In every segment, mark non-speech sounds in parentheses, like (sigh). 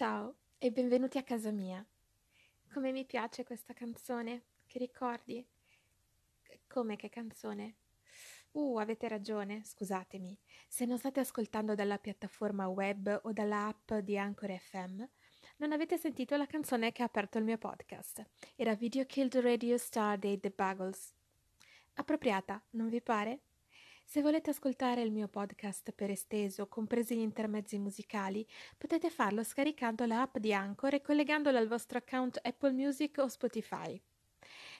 Ciao e benvenuti a casa mia. Come mi piace questa canzone, che ricordi? Come che canzone? Uh, avete ragione, scusatemi. Se non state ascoltando dalla piattaforma web o dalla app di Anchor FM, non avete sentito la canzone che ha aperto il mio podcast. Era Video Killed Radio Star dei The Buggles. Appropriata, non vi pare? Se volete ascoltare il mio podcast per esteso, compresi gli intermezzi musicali, potete farlo scaricando l'app di Anchor e collegandola al vostro account Apple Music o Spotify.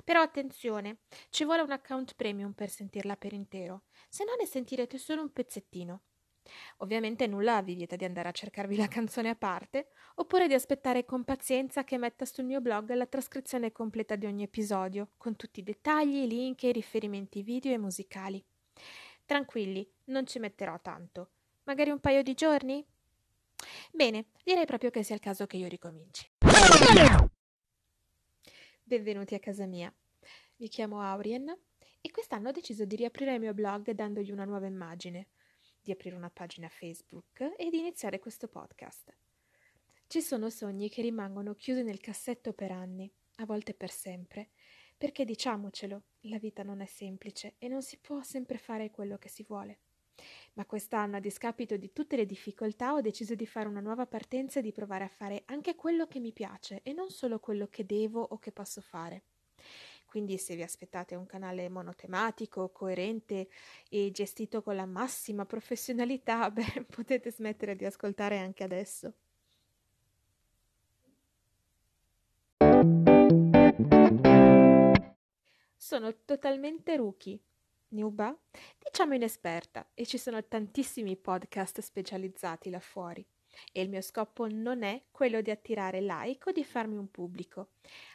Però attenzione, ci vuole un account premium per sentirla per intero, se no ne sentirete solo un pezzettino. Ovviamente nulla vi vieta di andare a cercarvi la canzone a parte, oppure di aspettare con pazienza che metta sul mio blog la trascrizione completa di ogni episodio, con tutti i dettagli, link e riferimenti video e musicali. Tranquilli, non ci metterò tanto. Magari un paio di giorni? Bene, direi proprio che sia il caso che io ricominci. Benvenuti a casa mia. Mi chiamo Aurien e quest'anno ho deciso di riaprire il mio blog dandogli una nuova immagine, di aprire una pagina Facebook e di iniziare questo podcast. Ci sono sogni che rimangono chiusi nel cassetto per anni, a volte per sempre, perché diciamocelo, la vita non è semplice e non si può sempre fare quello che si vuole. Ma quest'anno, a discapito di tutte le difficoltà, ho deciso di fare una nuova partenza e di provare a fare anche quello che mi piace e non solo quello che devo o che posso fare. Quindi se vi aspettate un canale monotematico, coerente e gestito con la massima professionalità, (laughs) beh, potete smettere di ascoltare anche adesso. Sono totalmente rookie, newba, diciamo inesperta, e ci sono tantissimi podcast specializzati là fuori. E il mio scopo non è quello di attirare like o di farmi un pubblico,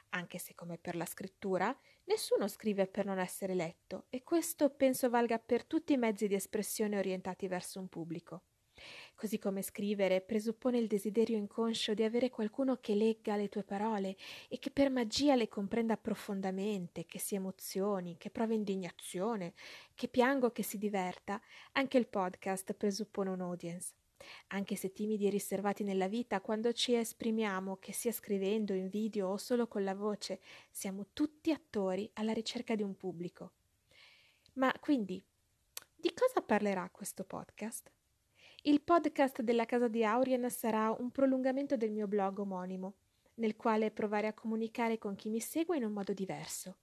anche se come per la scrittura nessuno scrive per non essere letto, e questo penso valga per tutti i mezzi di espressione orientati verso un pubblico. Così come scrivere presuppone il desiderio inconscio di avere qualcuno che legga le tue parole e che per magia le comprenda profondamente, che si emozioni, che provi indignazione, che piango, che si diverta, anche il podcast presuppone un audience. Anche se timidi e riservati nella vita, quando ci esprimiamo, che sia scrivendo, in video o solo con la voce, siamo tutti attori alla ricerca di un pubblico. Ma quindi, di cosa parlerà questo podcast? Il podcast della casa di Aurien sarà un prolungamento del mio blog omonimo, nel quale provare a comunicare con chi mi segue in un modo diverso.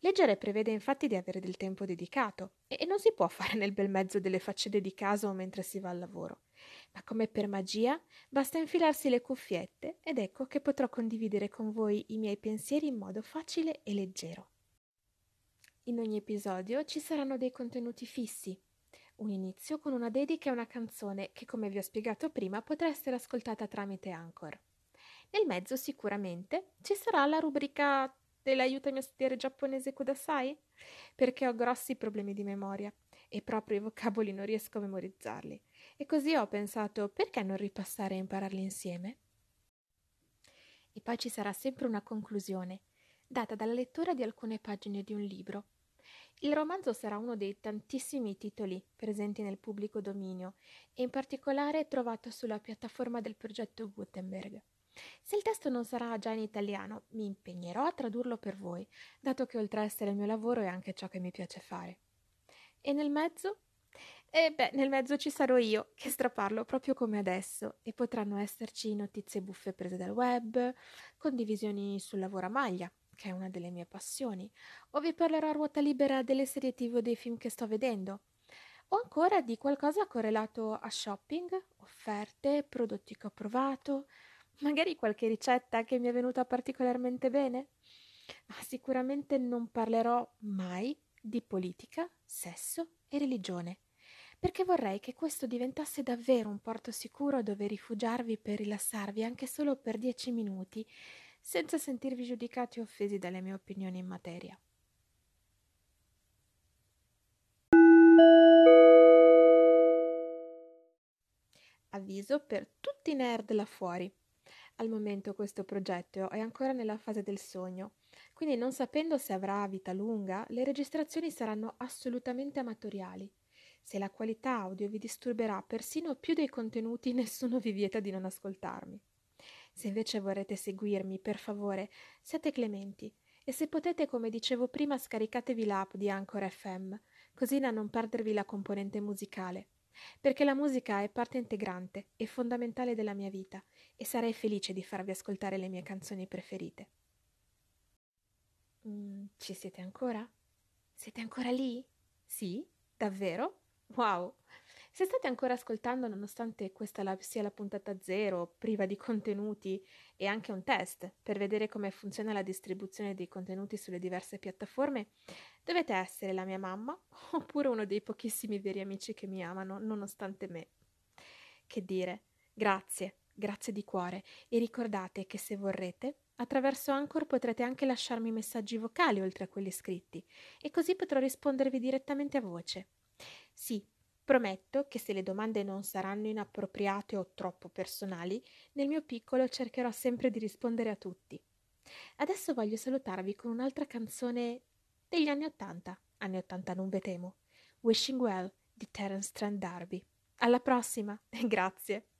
Leggere prevede infatti di avere del tempo dedicato e non si può fare nel bel mezzo delle faccende di casa o mentre si va al lavoro. Ma come per magia basta infilarsi le cuffiette ed ecco che potrò condividere con voi i miei pensieri in modo facile e leggero. In ogni episodio ci saranno dei contenuti fissi, un inizio con una dedica e una canzone che, come vi ho spiegato prima, potrà essere ascoltata tramite Anchor. Nel mezzo sicuramente ci sarà la rubrica dell'aiutami a studiare giapponese Kudasai, perché ho grossi problemi di memoria e proprio i vocaboli non riesco a memorizzarli. E così ho pensato perché non ripassare e impararli insieme? E poi ci sarà sempre una conclusione, data dalla lettura di alcune pagine di un libro il romanzo sarà uno dei tantissimi titoli presenti nel pubblico dominio e in particolare trovato sulla piattaforma del progetto Gutenberg. Se il testo non sarà già in italiano, mi impegnerò a tradurlo per voi, dato che oltre a essere il mio lavoro è anche ciò che mi piace fare. E nel mezzo? E beh, nel mezzo ci sarò io, che strapparlo proprio come adesso, e potranno esserci notizie buffe prese dal web, condivisioni sul lavoro a maglia, che è una delle mie passioni, o vi parlerò a ruota libera delle serie tv dei film che sto vedendo, o ancora di qualcosa correlato a shopping, offerte, prodotti che ho provato, magari qualche ricetta che mi è venuta particolarmente bene. Ma sicuramente non parlerò mai di politica, sesso e religione, perché vorrei che questo diventasse davvero un porto sicuro dove rifugiarvi per rilassarvi anche solo per dieci minuti, senza sentirvi giudicati o offesi dalle mie opinioni in materia. Avviso per tutti i nerd là fuori. Al momento questo progetto è ancora nella fase del sogno, quindi non sapendo se avrà vita lunga, le registrazioni saranno assolutamente amatoriali. Se la qualità audio vi disturberà persino più dei contenuti, (laughs) nessuno vi vieta di non ascoltarmi. Se invece vorrete seguirmi, per favore, siate clementi e se potete, come dicevo prima, scaricatevi l'app di Anchor FM, così da non perdervi la componente musicale, perché la musica è parte integrante e fondamentale della mia vita e sarei felice di farvi ascoltare le mie canzoni preferite. Mm, ci siete ancora? Siete ancora lì? Sì? Davvero? Wow! Se state ancora ascoltando, nonostante questa sia la puntata zero, priva di contenuti e anche un test per vedere come funziona la distribuzione dei contenuti sulle diverse piattaforme, dovete essere la mia mamma (laughs) oppure uno dei pochissimi veri amici che mi amano, nonostante me. Che dire, grazie, grazie di cuore e ricordate che se vorrete, attraverso Anchor potrete anche lasciarmi messaggi vocali oltre a quelli scritti e così potrò rispondervi direttamente a voce. Sì, Prometto che se le domande non saranno inappropriate o troppo personali, nel mio piccolo cercherò sempre di rispondere a tutti. Adesso voglio salutarvi con un'altra canzone degli anni Ottanta, anni Ottanta non ve temo, Wishing Well di Terence Trent D'Arby. Alla prossima (laughs) grazie!